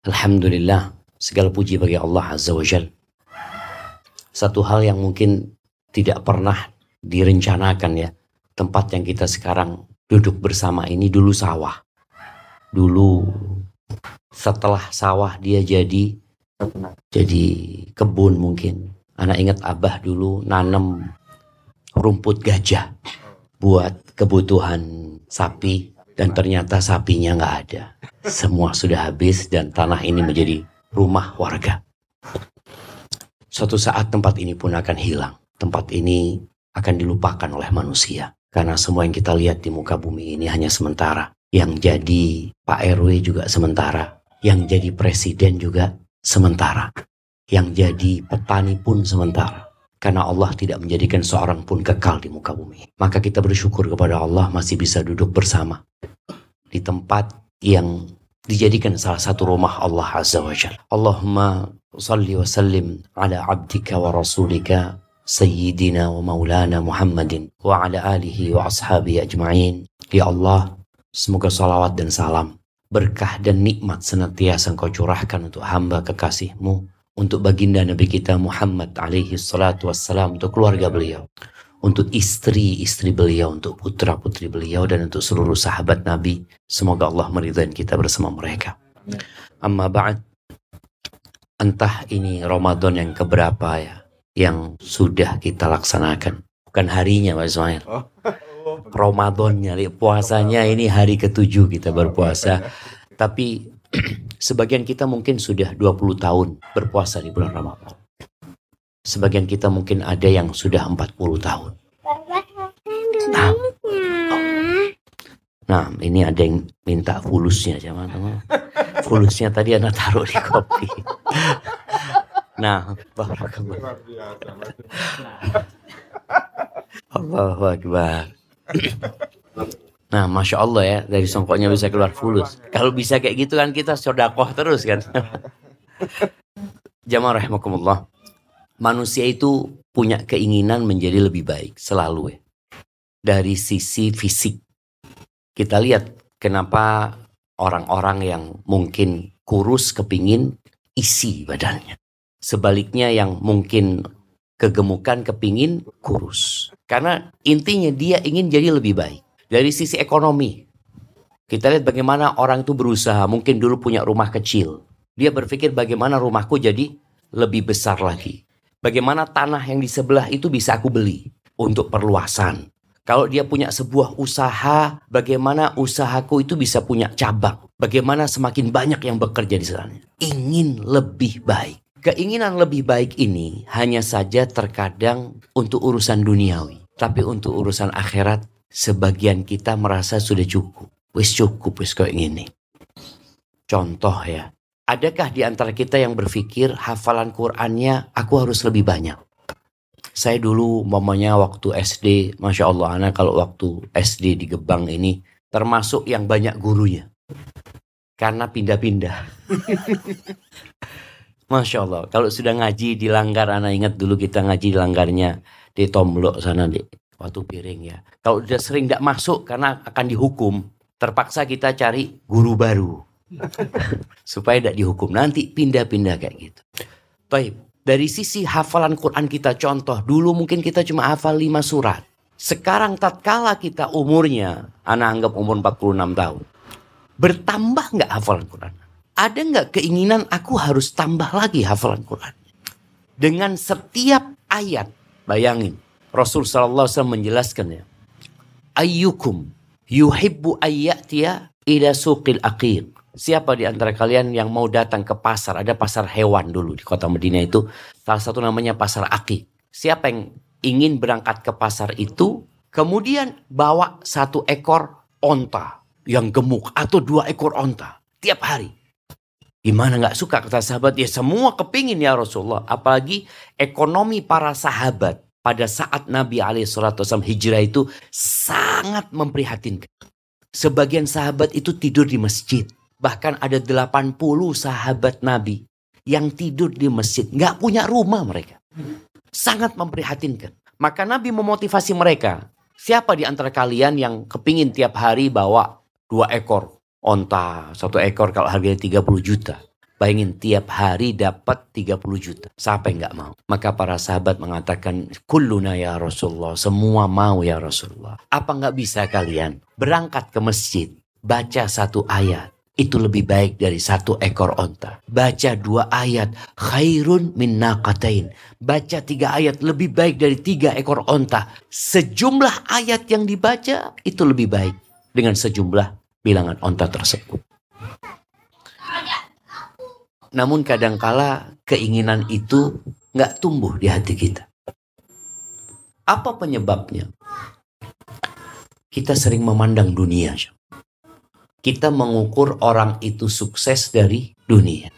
Alhamdulillah, segala puji bagi Allah Azza wa Jal. Satu hal yang mungkin tidak pernah direncanakan ya. Tempat yang kita sekarang duduk bersama ini dulu sawah. Dulu setelah sawah dia jadi jadi kebun mungkin. Anak ingat abah dulu nanam rumput gajah buat kebutuhan sapi dan ternyata sapinya nggak ada. Semua sudah habis dan tanah ini menjadi rumah warga. Suatu saat tempat ini pun akan hilang. Tempat ini akan dilupakan oleh manusia. Karena semua yang kita lihat di muka bumi ini hanya sementara. Yang jadi Pak RW juga sementara. Yang jadi presiden juga sementara. Yang jadi petani pun sementara. Karena Allah tidak menjadikan seorang pun kekal di muka bumi. Maka kita bersyukur kepada Allah masih bisa duduk bersama. Di tempat yang dijadikan salah satu rumah Allah Azza wa Jalla. Allahumma salli wa sallim ala abdika wa rasulika sayyidina wa maulana Muhammadin wa ala alihi wa ashabi ajma'in. Ya Allah, semoga salawat dan salam, berkah dan nikmat senantiasa engkau curahkan untuk hamba kekasihmu, untuk baginda Nabi kita Muhammad alaihi salatu wassalam, untuk keluarga beliau, untuk istri-istri beliau, untuk putra-putri beliau, dan untuk seluruh sahabat Nabi. Semoga Allah meridhai kita bersama mereka. Amma ba'd, entah ini Ramadan yang keberapa ya, yang sudah kita laksanakan. Bukan harinya Pak Ismail. Ramadannya, puasanya ini hari ketujuh kita berpuasa. Tapi sebagian kita mungkin sudah 20 tahun berpuasa di bulan Ramadan. Sebagian kita mungkin ada yang sudah 40 tahun. Nah, nah ini ada yang minta fulusnya teman-teman. Fulusnya tadi anak taruh di kopi. Nah, barakallah. Allahu Akbar. Nah, masya Allah ya dari songkoknya bisa keluar fulus. Kalau bisa kayak gitu kan kita sodakoh terus kan. Jamaah rahimakumullah manusia itu punya keinginan menjadi lebih baik selalu ya. Dari sisi fisik. Kita lihat kenapa orang-orang yang mungkin kurus kepingin isi badannya. Sebaliknya yang mungkin kegemukan kepingin kurus. Karena intinya dia ingin jadi lebih baik. Dari sisi ekonomi. Kita lihat bagaimana orang itu berusaha. Mungkin dulu punya rumah kecil. Dia berpikir bagaimana rumahku jadi lebih besar lagi. Bagaimana tanah yang di sebelah itu bisa aku beli untuk perluasan. Kalau dia punya sebuah usaha, bagaimana usahaku itu bisa punya cabang. Bagaimana semakin banyak yang bekerja di sana. Ingin lebih baik. Keinginan lebih baik ini hanya saja terkadang untuk urusan duniawi. Tapi untuk urusan akhirat, sebagian kita merasa sudah cukup. Wis cukup, wis kau ingin Contoh ya, Adakah di antara kita yang berpikir hafalan Qur'annya aku harus lebih banyak? Saya dulu mamanya waktu SD, Masya Allah anak kalau waktu SD di Gebang ini termasuk yang banyak gurunya. Karena pindah-pindah. Masya Allah, kalau sudah ngaji di langgar, anak ingat dulu kita ngaji di langgarnya di Tomlok sana di waktu piring ya. Kalau sudah sering tidak masuk karena akan dihukum, terpaksa kita cari guru baru supaya tidak dihukum nanti pindah-pindah kayak gitu. Baik, dari sisi hafalan Quran kita contoh dulu mungkin kita cuma hafal 5 surat. Sekarang tatkala kita umurnya, anak anggap umur 46 tahun. Bertambah nggak hafalan Quran? Ada nggak keinginan aku harus tambah lagi hafalan Quran? Dengan setiap ayat, bayangin. Rasul Sallallahu Alaihi Wasallam menjelaskan ya. Ayyukum yuhibbu ayyatiya ila suqil aqir Siapa di antara kalian yang mau datang ke pasar? Ada pasar hewan dulu di kota Medina itu. Salah satu namanya pasar Aki. Siapa yang ingin berangkat ke pasar itu, kemudian bawa satu ekor onta yang gemuk atau dua ekor onta tiap hari. Gimana nggak suka kata sahabat? Ya semua kepingin ya Rasulullah. Apalagi ekonomi para sahabat pada saat Nabi SAW hijrah itu sangat memprihatinkan. Sebagian sahabat itu tidur di masjid. Bahkan ada 80 sahabat Nabi yang tidur di masjid. Nggak punya rumah mereka. Sangat memprihatinkan. Maka Nabi memotivasi mereka. Siapa di antara kalian yang kepingin tiap hari bawa dua ekor onta, satu ekor kalau harganya 30 juta. Bayangin tiap hari dapat 30 juta. Siapa yang nggak mau? Maka para sahabat mengatakan, Kulluna ya Rasulullah. Semua mau ya Rasulullah. Apa nggak bisa kalian berangkat ke masjid, baca satu ayat, itu lebih baik dari satu ekor onta. Baca dua ayat, khairun min naqatain. Baca tiga ayat, lebih baik dari tiga ekor onta. Sejumlah ayat yang dibaca, itu lebih baik dengan sejumlah bilangan onta tersebut. Namun kadangkala keinginan itu nggak tumbuh di hati kita. Apa penyebabnya? Kita sering memandang dunia kita mengukur orang itu sukses dari dunia.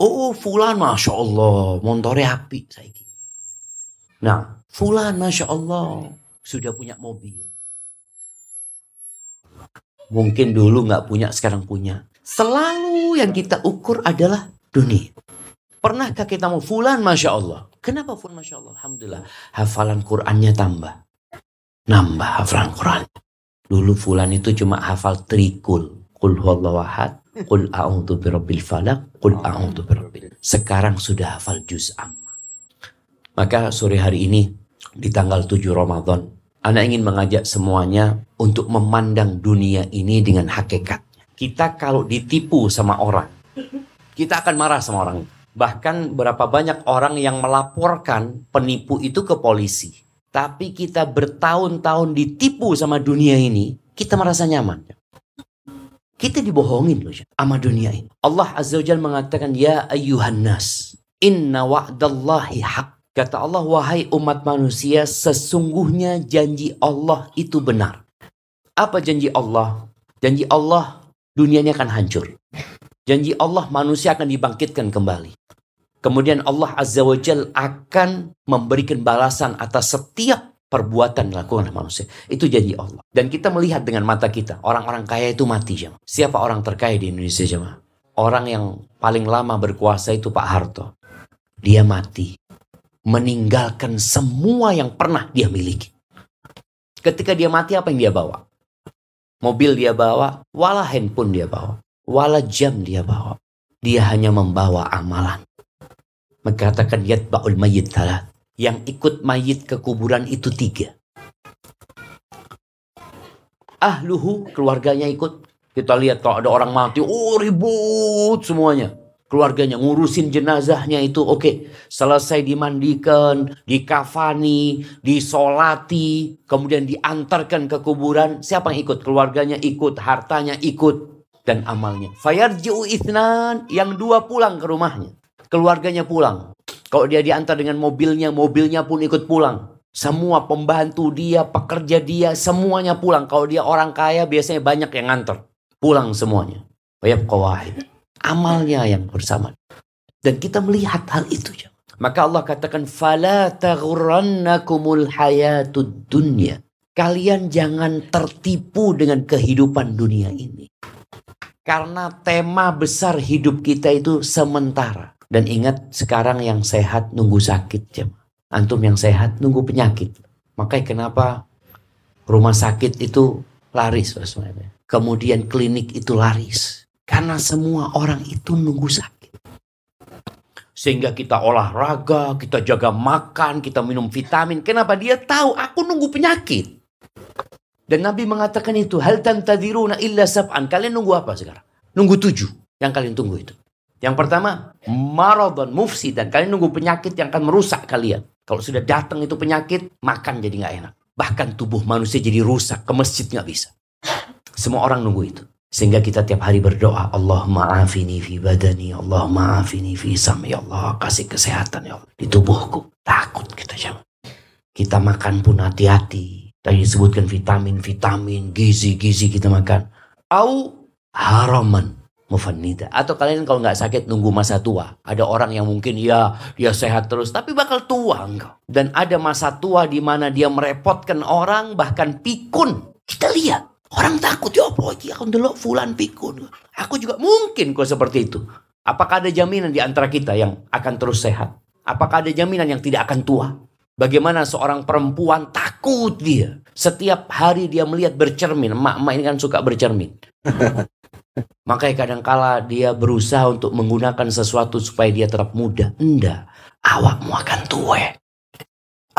Oh, fulan Masya Allah, montore api Nah, fulan Masya Allah, sudah punya mobil. Mungkin dulu nggak punya, sekarang punya. Selalu yang kita ukur adalah dunia. Pernahkah kita mau fulan Masya Allah? Kenapa fulan Masya Allah? Alhamdulillah, hafalan Qurannya tambah. Nambah hafalan Quran. Dulu fulan itu cuma hafal trikul. Huwallahu ahad, qul a'udzu birabbil falaq, qul a'udzu birabbil. Sekarang sudah hafal juz amma. Maka sore hari ini di tanggal 7 Ramadan, Anda ingin mengajak semuanya untuk memandang dunia ini dengan hakikat. Kita kalau ditipu sama orang, kita akan marah sama orang. Bahkan berapa banyak orang yang melaporkan penipu itu ke polisi tapi kita bertahun-tahun ditipu sama dunia ini, kita merasa nyaman. Kita dibohongin loh sama dunia ini. Allah Azza wa Jalla mengatakan, Ya ayuhan nas, inna wa'dallahi haq. Kata Allah, wahai umat manusia, sesungguhnya janji Allah itu benar. Apa janji Allah? Janji Allah, dunia ini akan hancur. Janji Allah, manusia akan dibangkitkan kembali. Kemudian Allah Azza wa Jal akan memberikan balasan atas setiap perbuatan dilakukan oleh manusia. Itu janji Allah. Dan kita melihat dengan mata kita, orang-orang kaya itu mati. Jemaah. Siapa orang terkaya di Indonesia jemaah? Orang yang paling lama berkuasa itu Pak Harto. Dia mati. Meninggalkan semua yang pernah dia miliki. Ketika dia mati apa yang dia bawa? Mobil dia bawa, wala handphone dia bawa, wala jam dia bawa. Dia hanya membawa amalan mengatakan yatba'ul mayyit salah. Yang ikut mayit ke kuburan itu tiga. Ahluhu, keluarganya ikut. Kita lihat kalau ada orang mati, oh ribut semuanya. Keluarganya ngurusin jenazahnya itu oke. Okay. Selesai dimandikan, dikafani, disolati, kemudian diantarkan ke kuburan. Siapa yang ikut? Keluarganya ikut, hartanya ikut, dan amalnya. Fayarji'u ithnan, yang dua pulang ke rumahnya keluarganya pulang. Kalau dia diantar dengan mobilnya, mobilnya pun ikut pulang. Semua pembantu dia, pekerja dia, semuanya pulang. Kalau dia orang kaya, biasanya banyak yang nganter. Pulang semuanya. wahid. Amalnya yang bersama. Dan kita melihat hal itu. Maka Allah katakan, Fala taghurrannakumul hayatud dunya. Kalian jangan tertipu dengan kehidupan dunia ini. Karena tema besar hidup kita itu sementara. Dan ingat sekarang yang sehat nunggu sakit jam. Antum yang sehat nunggu penyakit. Makanya kenapa rumah sakit itu laris. Kemudian klinik itu laris. Karena semua orang itu nunggu sakit. Sehingga kita olahraga, kita jaga makan, kita minum vitamin. Kenapa? Dia tahu aku nunggu penyakit. Dan Nabi mengatakan itu. Hal tantadiruna illa sab'an. Kalian nunggu apa sekarang? Nunggu tujuh yang kalian tunggu itu. Yang pertama, maradon mufsi dan kalian nunggu penyakit yang akan merusak kalian. Kalau sudah datang itu penyakit, makan jadi nggak enak. Bahkan tubuh manusia jadi rusak, ke masjid nggak bisa. Semua orang nunggu itu. Sehingga kita tiap hari berdoa, Allah maafini fi badani, Allah maafini fi sami, ya Allah kasih kesehatan ya Allah. Di tubuhku, takut kita jangan. Kita makan pun hati-hati. Tadi disebutkan vitamin-vitamin, gizi-gizi kita makan. Au haraman mufannida. Atau kalian kalau nggak sakit nunggu masa tua. Ada orang yang mungkin ya dia sehat terus tapi bakal tua enggak. Dan ada masa tua di mana dia merepotkan orang bahkan pikun. Kita lihat orang takut ya apa iki aku dulu fulan pikun. Aku juga mungkin kok seperti itu. Apakah ada jaminan di antara kita yang akan terus sehat? Apakah ada jaminan yang tidak akan tua? Bagaimana seorang perempuan takut dia. Setiap hari dia melihat bercermin. Mak-mak ini kan suka bercermin. Makanya kadangkala dia berusaha untuk menggunakan sesuatu supaya dia tetap muda. Enggak. Awakmu akan tua.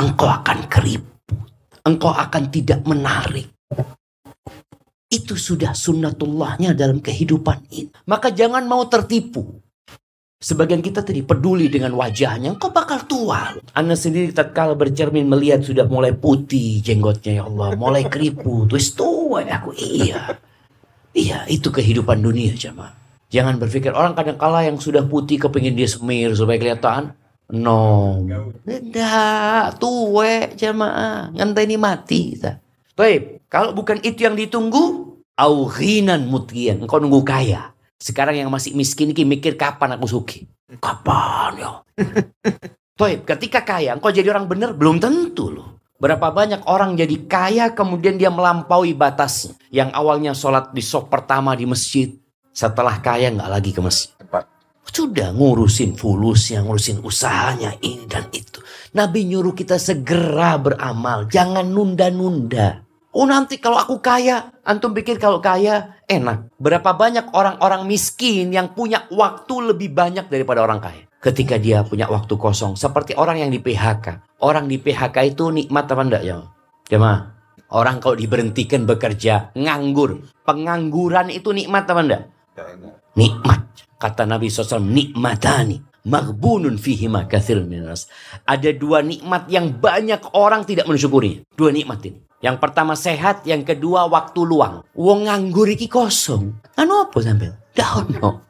Engkau akan keriput. Engkau akan tidak menarik. Itu sudah sunnatullahnya dalam kehidupan ini. Maka jangan mau tertipu. Sebagian kita tadi peduli dengan wajahnya, engkau bakal tua. Anda sendiri tatkala bercermin melihat sudah mulai putih jenggotnya ya Allah, mulai keriput, terus tua aku iya. Iya, itu kehidupan dunia jemaah. Jangan berpikir orang kadang kala yang sudah putih kepingin dia semir supaya kelihatan. No. Tidak, tuwe jemaah. Ini mati kita. Kalau bukan itu yang ditunggu, auhinan mutian. Engkau nunggu kaya. Sekarang yang masih miskin ini mikir kapan aku suki. Kapan ya? Toib, ketika kaya, engkau jadi orang benar belum tentu loh. Berapa banyak orang jadi kaya kemudian dia melampaui batasnya. Yang awalnya sholat di sok pertama di masjid. Setelah kaya nggak lagi ke masjid. Sudah ngurusin fulusnya, ngurusin usahanya ini dan itu. Nabi nyuruh kita segera beramal. Jangan nunda-nunda. Oh nanti kalau aku kaya, antum pikir kalau kaya enak. Berapa banyak orang-orang miskin yang punya waktu lebih banyak daripada orang kaya. Ketika dia punya waktu kosong. Seperti orang yang di PHK. Orang di PHK itu nikmat apa enggak ya? Jemaah. Orang kalau diberhentikan bekerja, nganggur. Pengangguran itu nikmat apa enggak? Nikmat. Kata Nabi SAW, nikmatani. Maghbunun fihi kathir minas. Ada dua nikmat yang banyak orang tidak mensyukuri. Dua nikmat ini. Yang pertama sehat, yang kedua waktu luang. Wong nganggur iki kosong. Anu apa sampai? Daun no.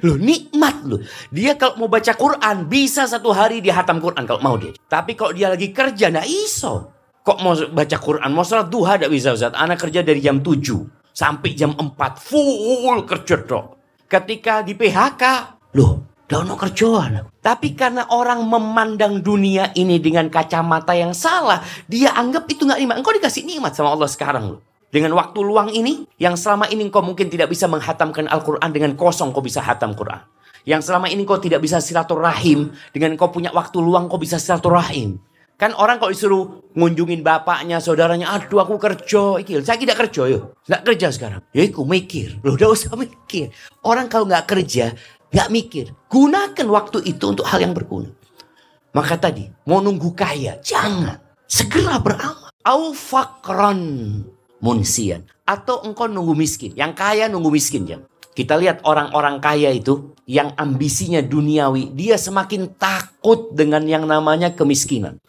Loh nikmat loh. Dia kalau mau baca Quran bisa satu hari dia hatam Quran kalau mau dia. Tapi kalau dia lagi kerja ndak iso. Kok mau baca Quran, mau sholat duha ndak bisa Ustaz. Anak kerja dari jam 7 sampai jam 4 full kerja dok. Ketika di PHK, loh Dono kerjaan. Tapi karena orang memandang dunia ini dengan kacamata yang salah, dia anggap itu nggak nikmat. Engkau dikasih nikmat sama Allah sekarang loh. Dengan waktu luang ini, yang selama ini engkau mungkin tidak bisa menghatamkan Al-Quran dengan kosong, kau bisa hatam Quran. Yang selama ini kau tidak bisa silaturahim, dengan kau punya waktu luang, kau bisa silaturahim. Kan orang kalau disuruh ngunjungin bapaknya, saudaranya, aduh aku kerja, ikil. Saya tidak kerja yuk. Nggak kerja sekarang. Ya aku mikir. Loh udah usah mikir. Orang kalau nggak kerja, Gak mikir. Gunakan waktu itu untuk hal yang berguna. Maka tadi, mau nunggu kaya. Jangan. Segera beramal. Au fakran munsian. Atau engkau nunggu miskin. Yang kaya nunggu miskin. Jangan. Kita lihat orang-orang kaya itu yang ambisinya duniawi, dia semakin takut dengan yang namanya kemiskinan.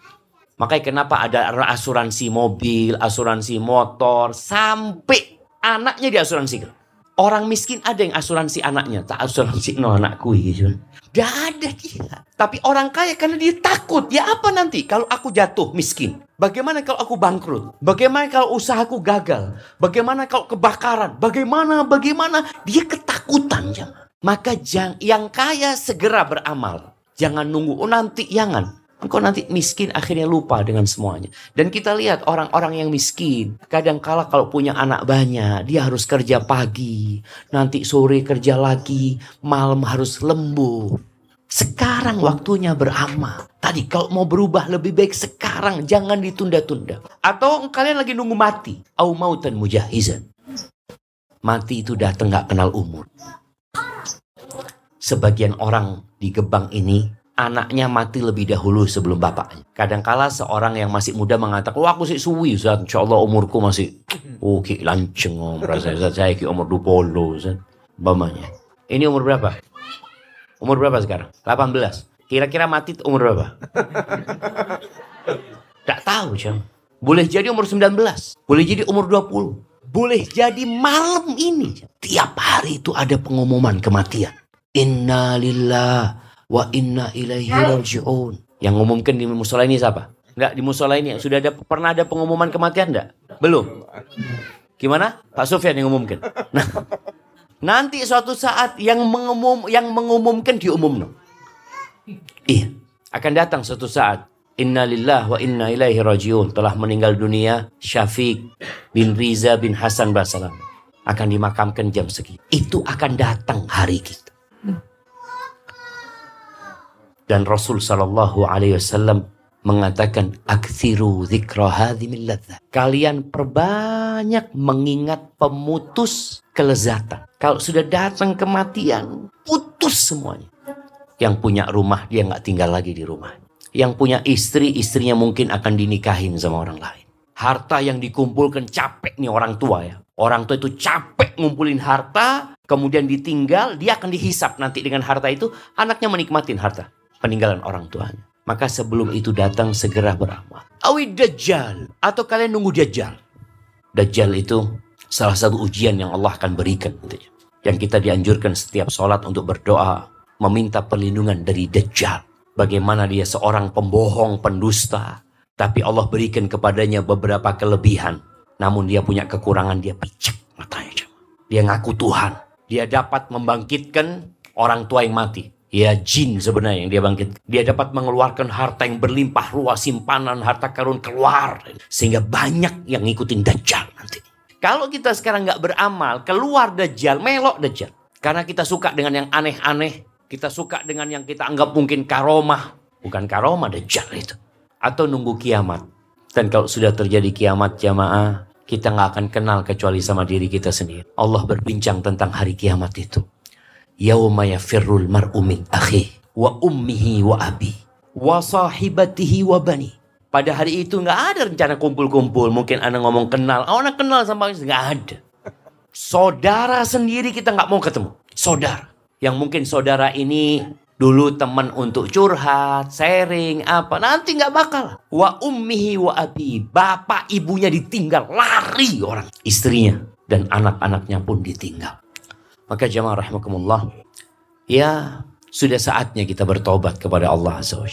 Makanya kenapa ada asuransi mobil, asuransi motor, sampai anaknya diasuransikan. Orang miskin ada yang asuransi anaknya, tak asuransi no anakku gitu. Gak ada dia. Tapi orang kaya karena dia takut. Ya apa nanti kalau aku jatuh miskin? Bagaimana kalau aku bangkrut? Bagaimana kalau usahaku gagal? Bagaimana kalau kebakaran? Bagaimana? Bagaimana? Dia ketakutan jangan. Maka yang kaya segera beramal. Jangan nunggu, oh nanti jangan. Engkau nanti miskin akhirnya lupa dengan semuanya. Dan kita lihat orang-orang yang miskin. Kadang kala kalau punya anak banyak. Dia harus kerja pagi. Nanti sore kerja lagi. Malam harus lembur. Sekarang waktunya beramal. Tadi kalau mau berubah lebih baik sekarang. Jangan ditunda-tunda. Atau kalian lagi nunggu mati. Au mautan mujahizan. Mati itu datang gak kenal umur. Sebagian orang di Gebang ini anaknya mati lebih dahulu sebelum bapaknya. Kadangkala seorang yang masih muda mengatakan, wah aku sih suwi, Ustaz. Insya Allah umurku masih, oh ki lanceng om, rasa saya ki umur 20, Ustaz. Bamanya. Ini umur berapa? Umur berapa sekarang? 18. Kira-kira mati umur berapa? Tak tahu, Jam. Boleh jadi umur 19. Boleh jadi umur 20. Boleh jadi malam ini. Tiap hari itu ada pengumuman kematian. Innalillah wa inna ilaihi raji'un. Yang ngumumkan di musola ini siapa? Enggak, di musola ini sudah ada pernah ada pengumuman kematian enggak? Belum. Gimana? Pak Sofyan yang ngumumkan. Nah, nanti suatu saat yang mengumum yang mengumumkan diumum. Iya, akan datang suatu saat Innalillah wa inna ilaihi rajiun telah meninggal dunia Syafiq bin Riza bin Hasan Basalam akan dimakamkan jam segitu. Itu akan datang hari kita. Dan Rasul Shallallahu Alaihi Wasallam mengatakan aksiru. Kalian perbanyak mengingat pemutus kelezatan. Kalau sudah datang kematian, putus semuanya. Yang punya rumah dia nggak tinggal lagi di rumah. Yang punya istri, istrinya mungkin akan dinikahin sama orang lain. Harta yang dikumpulkan capek nih orang tua ya. Orang tua itu capek ngumpulin harta, kemudian ditinggal, dia akan dihisap nanti dengan harta itu, anaknya menikmatin harta peninggalan orang tuanya. Maka sebelum itu datang segera beramal. Awi Dajjal atau kalian nunggu Dajjal. Dajjal itu salah satu ujian yang Allah akan berikan. Yang kita dianjurkan setiap sholat untuk berdoa, meminta perlindungan dari Dajjal. Bagaimana dia seorang pembohong, pendusta, tapi Allah berikan kepadanya beberapa kelebihan namun dia punya kekurangan, dia picek matanya. Dia ngaku Tuhan. Dia dapat membangkitkan orang tua yang mati. Ya jin sebenarnya yang dia bangkit. Dia dapat mengeluarkan harta yang berlimpah ruah simpanan harta karun keluar. Sehingga banyak yang ngikutin Dajjal nanti. Kalau kita sekarang nggak beramal, keluar Dajjal, melok Dajjal. Karena kita suka dengan yang aneh-aneh. Kita suka dengan yang kita anggap mungkin karomah. Bukan karomah Dajjal itu. Atau nunggu kiamat. Dan kalau sudah terjadi kiamat jamaah, kita nggak akan kenal kecuali sama diri kita sendiri. Allah berbincang tentang hari kiamat itu. Yawma yafirrul mar'u min akhi wa ummihi wa abi wa sahibatihi wa bani. Pada hari itu nggak ada rencana kumpul-kumpul. Mungkin anak ngomong kenal. Oh, anak kenal sama nggak ada. Saudara sendiri kita nggak mau ketemu. Saudara. Yang mungkin saudara ini Dulu teman untuk curhat, sharing, apa. Nanti nggak bakal. Wa ummihi wa abi. Bapak ibunya ditinggal. Lari orang. Istrinya dan anak-anaknya pun ditinggal. Maka jamaah rahimakumullah. Ya sudah saatnya kita bertobat kepada Allah Azza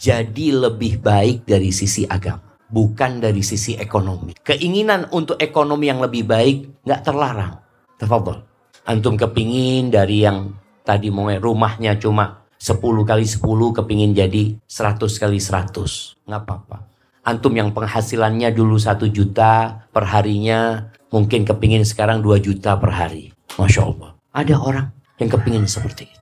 Jadi lebih baik dari sisi agama. Bukan dari sisi ekonomi. Keinginan untuk ekonomi yang lebih baik nggak terlarang. Tafadhol. Antum kepingin dari yang tadi mau rumahnya cuma 10 kali 10 kepingin jadi 100 kali 100. Nggak apa-apa. Antum yang penghasilannya dulu 1 juta per harinya mungkin kepingin sekarang 2 juta per hari. Masya Allah. Ada orang yang kepingin seperti itu.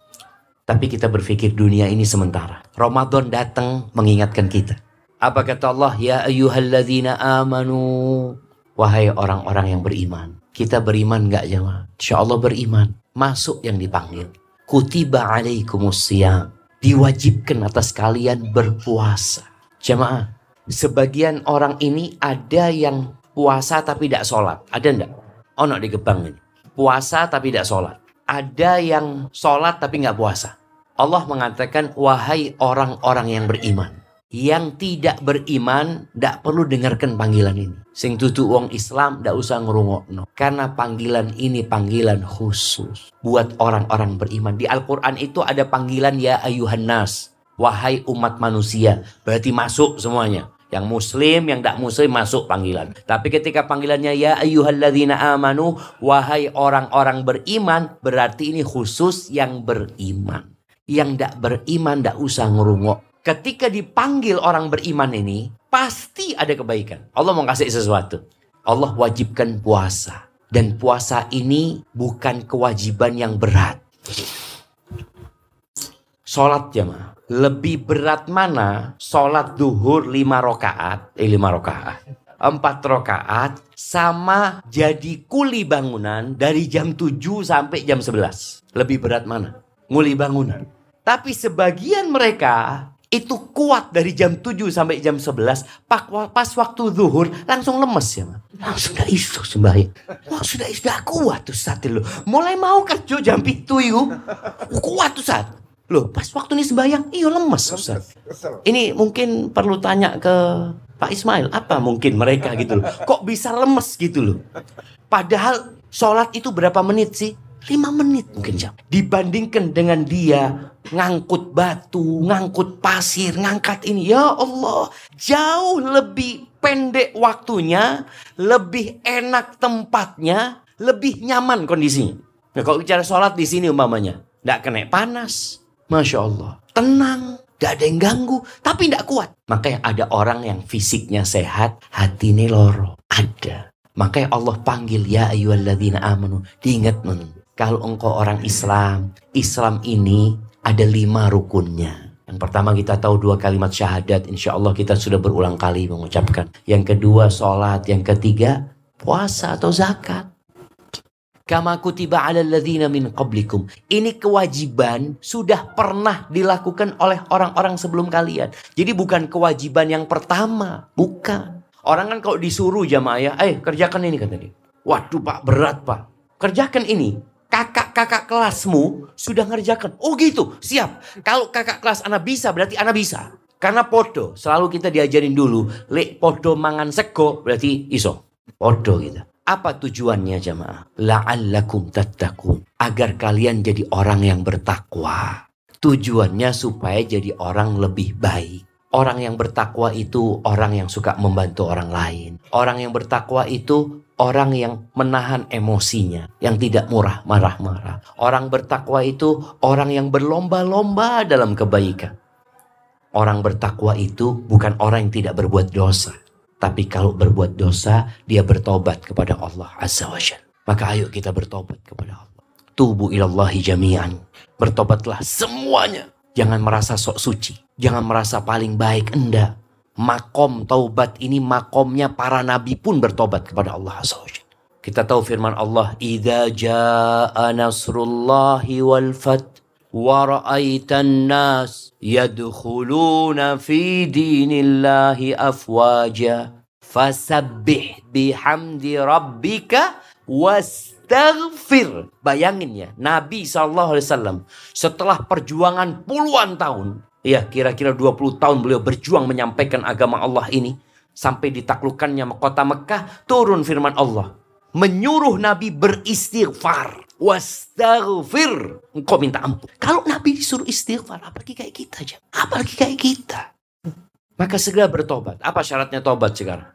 Tapi kita berpikir dunia ini sementara. Ramadan datang mengingatkan kita. Apa kata Allah? Ya ayyuhalladzina amanu. Wahai orang-orang yang beriman. Kita beriman nggak jemaah? Insya Allah beriman. Masuk yang dipanggil kutiba alaikumusiyam. Diwajibkan atas kalian berpuasa. Jemaah, sebagian orang ini ada yang puasa tapi tidak sholat. Ada enggak? Oh, no, di Gebang ini. Puasa tapi tidak sholat. Ada yang sholat tapi nggak puasa. Allah mengatakan, wahai orang-orang yang beriman yang tidak beriman tidak perlu dengarkan panggilan ini. Sing tutu wong Islam tidak usah ngerungokno. Karena panggilan ini panggilan khusus buat orang-orang beriman. Di Al-Quran itu ada panggilan ya ayuhan nas. Wahai umat manusia. Berarti masuk semuanya. Yang muslim, yang tidak muslim masuk panggilan. Tapi ketika panggilannya ya ayyuhalladzina amanu. Wahai orang-orang beriman. Berarti ini khusus yang beriman. Yang tidak beriman tidak usah ngerungok ketika dipanggil orang beriman ini, pasti ada kebaikan. Allah mau kasih sesuatu. Allah wajibkan puasa. Dan puasa ini bukan kewajiban yang berat. Sholat jamaah. Lebih berat mana sholat duhur lima rokaat. Eh lima rokaat. Empat rokaat sama jadi kuli bangunan dari jam 7 sampai jam 11. Lebih berat mana? Nguli bangunan. Tapi sebagian mereka itu kuat dari jam 7 sampai jam 11 pas waktu zuhur langsung lemes ya man. sudah isu sembahyang wah sudah isu kuat tuh saat itu mulai mau kerja jam itu yuk kuat tuh saat loh pas waktu ini sembahyang iyo lemes Ustaz ini mungkin perlu tanya ke Pak Ismail apa mungkin mereka gitu loh kok bisa lemes gitu loh padahal sholat itu berapa menit sih lima menit mungkin jam. Dibandingkan dengan dia ngangkut batu, ngangkut pasir, ngangkat ini. Ya Allah, jauh lebih pendek waktunya, lebih enak tempatnya, lebih nyaman kondisinya. Nah, kalau bicara sholat di sini umpamanya, tidak kena panas, masya Allah, tenang, tidak ada yang ganggu, tapi tidak kuat. Makanya ada orang yang fisiknya sehat, hatinya loro. Ada. Makanya Allah panggil ya ayyuhalladzina amanu. Diingat men. Kalau engkau orang Islam, Islam ini ada lima rukunnya. Yang pertama kita tahu dua kalimat syahadat. Insya Allah kita sudah berulang kali mengucapkan. Yang kedua sholat. Yang ketiga puasa atau zakat. Kama kutiba ala ladhina min qablikum. Ini kewajiban sudah pernah dilakukan oleh orang-orang sebelum kalian. Jadi bukan kewajiban yang pertama. Bukan. Orang kan kalau disuruh jamaah ya, eh kerjakan ini kata dia. Waduh pak berat pak. Kerjakan ini. Kakak-kakak kelasmu sudah ngerjakan. Oh gitu, siap. Kalau kakak kelas anak bisa berarti anak bisa. Karena podo, selalu kita diajarin dulu. Lek podo mangan sego berarti iso. Podo gitu. Apa tujuannya jamaah? La'allakum tattaqun. Agar kalian jadi orang yang bertakwa. Tujuannya supaya jadi orang lebih baik. Orang yang bertakwa itu orang yang suka membantu orang lain. Orang yang bertakwa itu orang yang menahan emosinya, yang tidak murah marah-marah. Orang bertakwa itu orang yang berlomba-lomba dalam kebaikan. Orang bertakwa itu bukan orang yang tidak berbuat dosa. Tapi kalau berbuat dosa, dia bertobat kepada Allah Azza wa Jal. Maka ayo kita bertobat kepada Allah. Tubu ilallahi jami'an. Bertobatlah semuanya. Jangan merasa sok suci. Jangan merasa paling baik. Enggak. Makom taubat ini makomnya para nabi pun bertobat kepada Allah Azza wa Jal. Kita tahu firman Allah. Idza ja'a nasrullahi wal fat. ورأيت الناس يدخلون في دين الله أفواجا فسبح بحمد ربك واستغفر Bayangin ya, Nabi SAW setelah perjuangan puluhan tahun, ya kira-kira 20 tahun beliau berjuang menyampaikan agama Allah ini, sampai ditaklukkannya kota Mekah, turun firman Allah. Menyuruh Nabi beristighfar. Wastaghfir. Engkau minta ampun. Kalau Nabi disuruh istighfar, apalagi kayak kita aja. Apalagi kayak kita. Maka segera bertobat. Apa syaratnya tobat sekarang?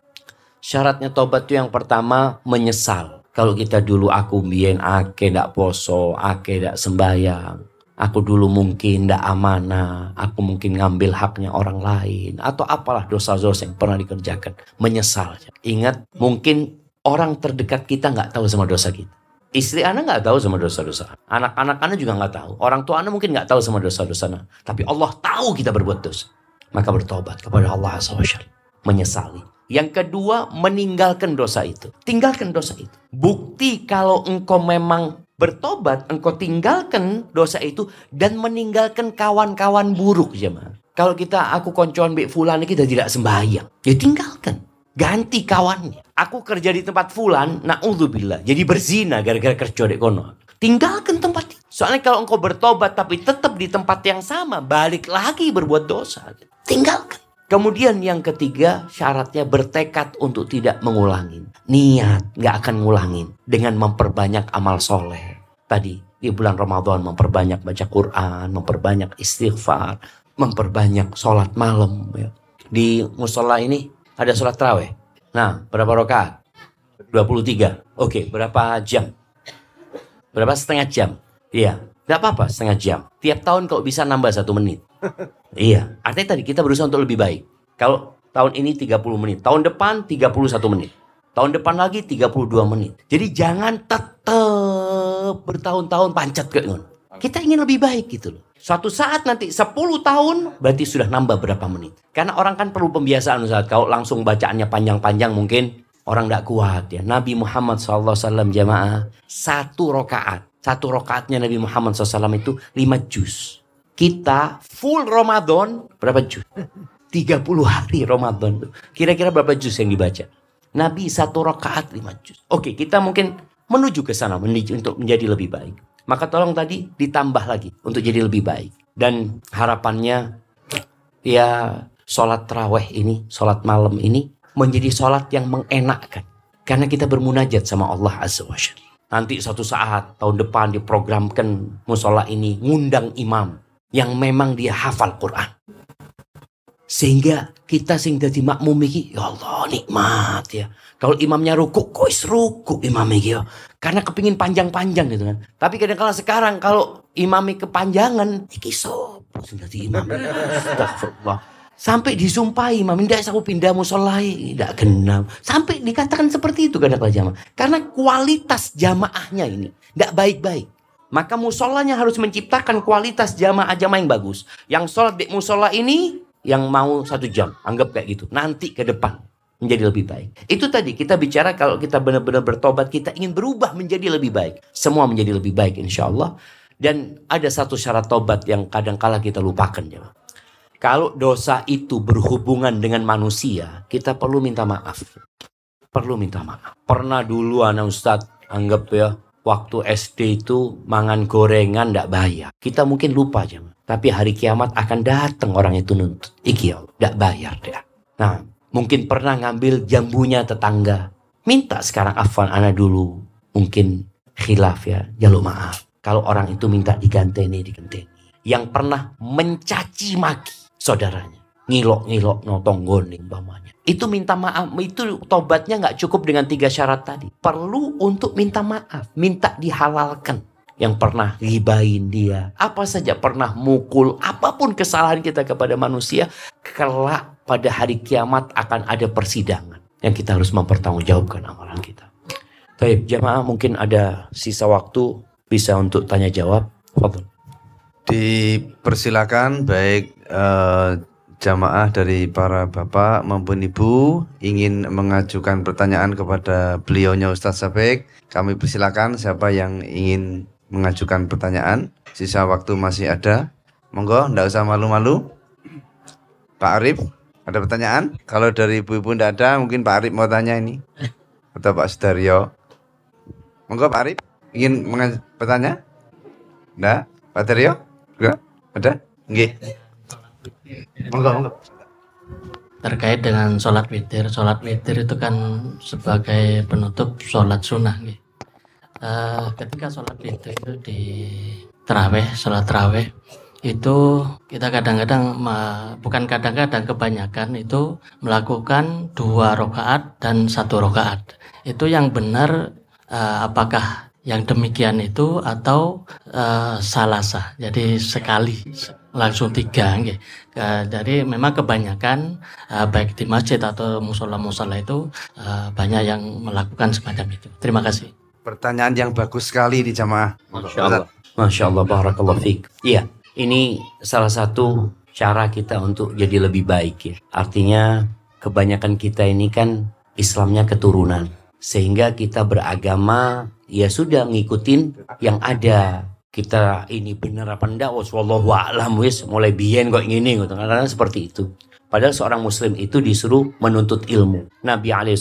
Syaratnya tobat itu yang pertama menyesal. Kalau kita dulu aku bien ake ndak poso, ake ndak sembayang. Aku dulu mungkin ndak amanah, aku mungkin ngambil haknya orang lain atau apalah dosa-dosa yang pernah dikerjakan. Menyesal. Ingat, mungkin orang terdekat kita nggak tahu sama dosa kita. Istri anak nggak tahu sama dosa-dosa. Anak-anak anak juga nggak tahu. Orang tua anak mungkin nggak tahu sama dosa-dosa. Tapi Allah tahu kita berbuat dosa. Maka bertobat kepada Allah SWT. Menyesali. Yang kedua, meninggalkan dosa itu. Tinggalkan dosa itu. Bukti kalau engkau memang bertobat, engkau tinggalkan dosa itu dan meninggalkan kawan-kawan buruk jemaah. Kalau kita aku koncoan Bik Fulan kita tidak sembahyang, ya tinggalkan. Ganti kawannya. Aku kerja di tempat fulan, na'udzubillah. Jadi berzina gara-gara kerja di kono. Tinggalkan tempat itu. Soalnya kalau engkau bertobat tapi tetap di tempat yang sama, balik lagi berbuat dosa. Tinggalkan. Kemudian yang ketiga syaratnya bertekad untuk tidak mengulangi. Niat nggak akan ngulangin dengan memperbanyak amal soleh. Tadi di bulan Ramadan memperbanyak baca Quran, memperbanyak istighfar, memperbanyak sholat malam. Ya. Di musola ini ada sholat terawih. Nah, berapa rakaat? 23. Oke, berapa jam? Berapa setengah jam? Iya, tidak apa-apa setengah jam. Tiap tahun kalau bisa nambah satu menit. iya, artinya tadi kita berusaha untuk lebih baik. Kalau tahun ini 30 menit, tahun depan 31 menit. Tahun depan lagi 32 menit. Jadi jangan tetap bertahun-tahun pancat ke Kita ingin lebih baik gitu loh. Suatu saat nanti 10 tahun berarti sudah nambah berapa menit. Karena orang kan perlu pembiasaan saat Kalau langsung bacaannya panjang-panjang mungkin orang tidak kuat ya. Nabi Muhammad SAW jamaah satu rokaat. Satu rokaatnya Nabi Muhammad SAW itu lima juz. Kita full Ramadan berapa juz? 30 hari Ramadan tuh. Kira-kira berapa juz yang dibaca? Nabi satu rokaat lima juz. Oke kita mungkin menuju ke sana menuju untuk menjadi lebih baik. Maka tolong tadi ditambah lagi untuk jadi lebih baik. Dan harapannya ya sholat terawih ini, sholat malam ini menjadi sholat yang mengenakkan. Karena kita bermunajat sama Allah Azza wa Nanti suatu saat tahun depan diprogramkan musola ini ngundang imam yang memang dia hafal Quran. Sehingga kita sing dadi makmum iki ya Allah nikmat ya. Kalau imamnya ruku, kok ruku imam iki ya. Karena kepingin panjang-panjang gitu kan. Tapi kadang-kala sekarang kalau imami kepanjangan, iki sopo sing dadi imam. Astagfirullah. Sampai disumpahi imam, tidak aku pindah musolai, tidak genam. Sampai dikatakan seperti itu kadang-kala jamaah. Karena kualitas jamaahnya ini tidak baik-baik. Maka musolanya harus menciptakan kualitas jamaah-jamaah yang bagus. Yang sholat di musola ini yang mau satu jam. Anggap kayak gitu. Nanti ke depan menjadi lebih baik. Itu tadi kita bicara kalau kita benar-benar bertobat, kita ingin berubah menjadi lebih baik. Semua menjadi lebih baik insya Allah. Dan ada satu syarat tobat yang kadang-kala kita lupakan. Ya. Kalau dosa itu berhubungan dengan manusia, kita perlu minta maaf. Perlu minta maaf. Pernah dulu anak Ustadz, anggap ya, waktu SD itu mangan gorengan ndak bayar. Kita mungkin lupa aja. Tapi hari kiamat akan datang orang itu nuntut. Iki ya, ndak bayar dia. Nah, mungkin pernah ngambil jambunya tetangga. Minta sekarang afwan anak dulu. Mungkin khilaf ya, jaluk maaf. Kalau orang itu minta diganteni, diganteni. Yang pernah mencaci maki saudaranya. Ngilok-ngilok notong goning umpamanya. Itu minta maaf, itu tobatnya nggak cukup dengan tiga syarat tadi. Perlu untuk minta maaf, minta dihalalkan. Yang pernah ribain dia, apa saja pernah mukul, apa pun kesalahan kita kepada manusia, kelak pada hari kiamat akan ada persidangan yang kita harus mempertanggungjawabkan amalan kita. Baik, jamaah mungkin ada sisa waktu bisa untuk tanya jawab. Fadol. Dipersilakan baik eh, jamaah dari para bapak maupun ibu ingin mengajukan pertanyaan kepada beliaunya Ustadz Sabek, kami persilakan siapa yang ingin mengajukan pertanyaan. Sisa waktu masih ada. Monggo, ndak usah malu-malu. Pak Arif, ada pertanyaan? Kalau dari ibu-ibu ndak ada, mungkin Pak Arif mau tanya ini. Atau Pak Sudaryo. Monggo Pak Arif, ingin bertanya? Ndak? Pak Sudaryo? Ada? Nggih. Terkait dengan sholat witir sholat witir itu kan sebagai penutup sholat sunnah gitu. ketika sholat witir itu di teraweh sholat teraweh itu kita kadang-kadang bukan kadang-kadang kebanyakan itu melakukan dua rakaat dan satu rakaat. Itu yang benar uh, apakah yang demikian itu atau uh, salasa jadi sekali langsung tiga okay. uh, jadi memang kebanyakan uh, baik di masjid atau musola-musola itu uh, banyak yang melakukan semacam itu. Terima kasih. Pertanyaan yang bagus sekali di jamaah. Masya Allah. Masya Allah Barakallah Fik. Iya ini salah satu cara kita untuk jadi lebih baik ya. Artinya kebanyakan kita ini kan Islamnya keturunan. Sehingga kita beragama ya sudah ngikutin yang ada kita ini benar apa enggak wallahu a'lam wis mulai biyen kok ini gitu kadang seperti itu padahal seorang muslim itu disuruh menuntut ilmu Nabi alaihi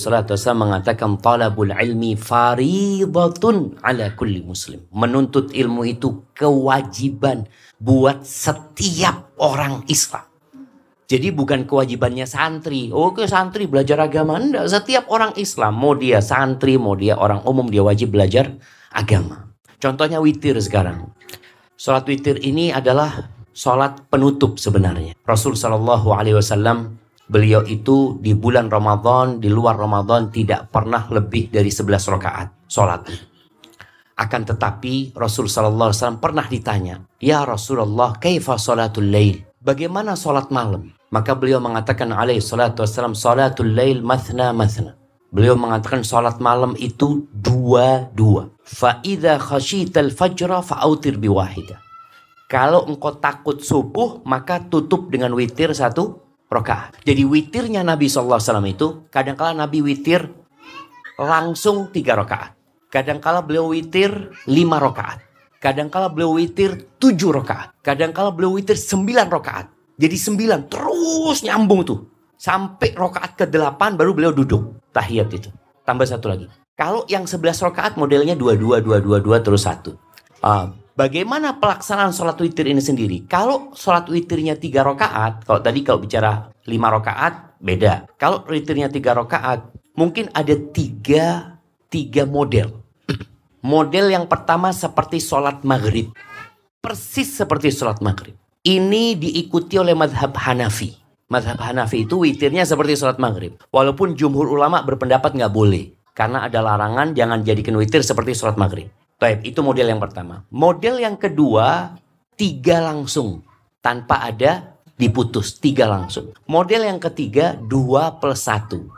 mengatakan talabul ilmi faridatun ala kulli muslim menuntut ilmu itu kewajiban buat setiap orang Islam jadi bukan kewajibannya santri. Oh, ke santri belajar agama. Enggak. Setiap orang Islam, mau dia santri, mau dia orang umum, dia wajib belajar agama. Contohnya witir sekarang. Sholat witir ini adalah sholat penutup sebenarnya. Rasul Shallallahu Alaihi Wasallam beliau itu di bulan Ramadan, di luar Ramadan tidak pernah lebih dari 11 rakaat sholat. Akan tetapi Rasul Shallallahu Alaihi Wasallam pernah ditanya, Ya Rasulullah, kaifa sholatul lail? Bagaimana sholat malam? Maka beliau mengatakan alaihi salatu wassalam, sholatul lail mathna mathna. Beliau mengatakan salat malam itu dua-dua. Fa'idha khasyital fajra fa'autir biwahida. Kalau engkau takut subuh, maka tutup dengan witir satu rokaat. Jadi witirnya Nabi SAW itu, kadangkala Nabi witir langsung tiga rokaat. Kadangkala beliau witir lima rokaat. Kadangkala beliau witir tujuh rokaat. Kadangkala beliau witir sembilan rokaat. Jadi sembilan, terus nyambung tuh. Sampai rokaat ke-8 baru beliau duduk. Tahiyat itu. Tambah satu lagi. Kalau yang 11 rokaat modelnya 22, 22, 22 terus satu. Uh, bagaimana pelaksanaan sholat witir ini sendiri? Kalau sholat witirnya 3 rokaat, kalau tadi kalau bicara 5 rokaat, beda. Kalau witirnya 3 rokaat, mungkin ada tiga, tiga model. Model yang pertama seperti sholat maghrib. Persis seperti sholat maghrib. Ini diikuti oleh madhab Hanafi. Madhab Hanafi itu witirnya seperti sholat maghrib. Walaupun jumhur ulama berpendapat nggak boleh. Karena ada larangan jangan jadikan witir seperti sholat maghrib. Baik, itu model yang pertama. Model yang kedua, tiga langsung. Tanpa ada diputus, tiga langsung. Model yang ketiga, dua plus satu.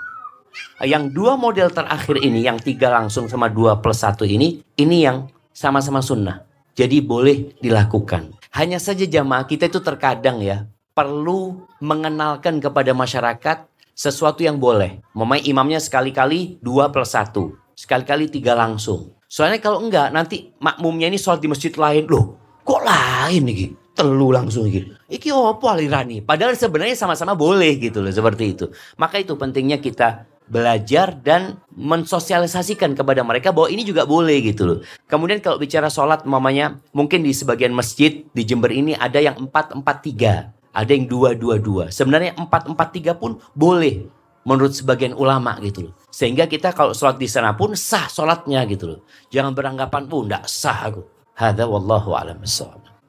Yang dua model terakhir ini, yang tiga langsung sama dua plus satu ini, ini yang sama-sama sunnah. Jadi boleh dilakukan. Hanya saja jamaah kita itu terkadang ya perlu mengenalkan kepada masyarakat sesuatu yang boleh. Memang imamnya sekali-kali dua plus satu. Sekali-kali tiga langsung. Soalnya kalau enggak nanti makmumnya ini sholat di masjid lain. Loh kok lain nih? Telu langsung gitu. Iki opo alirani? Padahal sebenarnya sama-sama boleh gitu loh seperti itu. Maka itu pentingnya kita belajar dan mensosialisasikan kepada mereka bahwa ini juga boleh gitu loh. Kemudian kalau bicara sholat mamanya mungkin di sebagian masjid di Jember ini ada yang 443, ada yang 222. Sebenarnya 443 pun boleh menurut sebagian ulama gitu loh. Sehingga kita kalau sholat di sana pun sah sholatnya gitu loh. Jangan beranggapan, oh enggak sah aku. Hada wallahu a'lam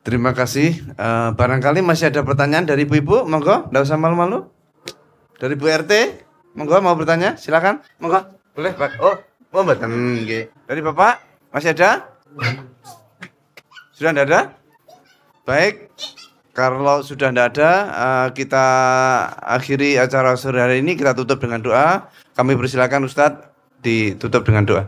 Terima kasih. Uh, barangkali masih ada pertanyaan dari ibu-ibu, monggo, enggak usah malu-malu. Dari Bu RT, Monggo mau bertanya, silakan. Monggo. Boleh, Pak. Oh, mau mboten nggih. Dari Bapak masih ada? Sudah tidak ada? Baik. Kalau sudah tidak ada, uh, kita akhiri acara sore hari ini. Kita tutup dengan doa. Kami persilakan Ustadz ditutup dengan doa.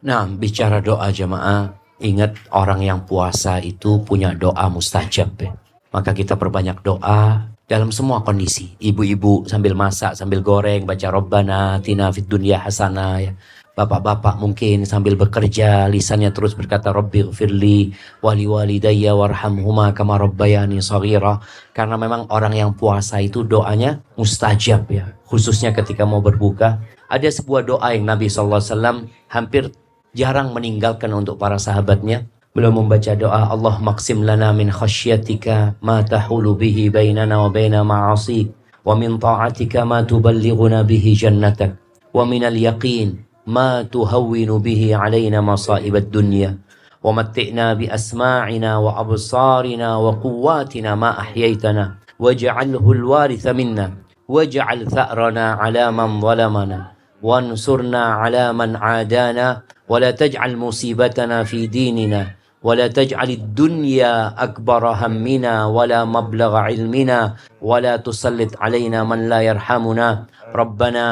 Nah, bicara doa jemaah, ingat orang yang puasa itu punya doa mustajab. Ya. Maka kita perbanyak doa, dalam semua kondisi. Ibu-ibu sambil masak, sambil goreng, baca Robbana, tina fid dunya hasanah ya. Bapak-bapak mungkin sambil bekerja, lisannya terus berkata Rabbi firli wali walidayya warhamhuma kama rabbayani saghira. Karena memang orang yang puasa itu doanya mustajab ya. Khususnya ketika mau berbuka. Ada sebuah doa yang Nabi SAW hampir jarang meninggalkan untuk para sahabatnya. Beliau membaca doa Allah maksim lana min khasyatika ma tahulu bihi bainana wa baina ma'asik wa min ta'atika ma tuballighuna bihi jannatak wa min al-yaqin ma ما تهون به علينا مصائب الدنيا ومتئنا بأسماعنا وأبصارنا وقواتنا ما أحييتنا واجعله الوارث منا واجعل ثأرنا على من ظلمنا وانصرنا على من عادانا ولا تجعل مصيبتنا في ديننا ولا تجعل الدنيا أكبر همنا ولا مبلغ علمنا ولا تسلط علينا من لا يرحمنا ربنا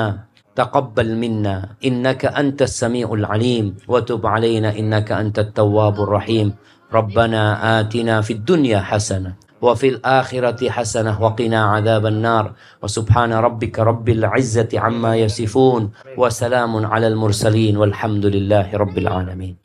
تقبل منا. إنك أنت السميع العليم. وتب علينا إنك أنت التواب الرحيم. ربنا آتنا في الدنيا حسنة وفي الآخرة حسنة وقنا عذاب النار. وسبحان ربك رب العزة عما يصفون. وسلام على المرسلين والحمد لله رب العالمين.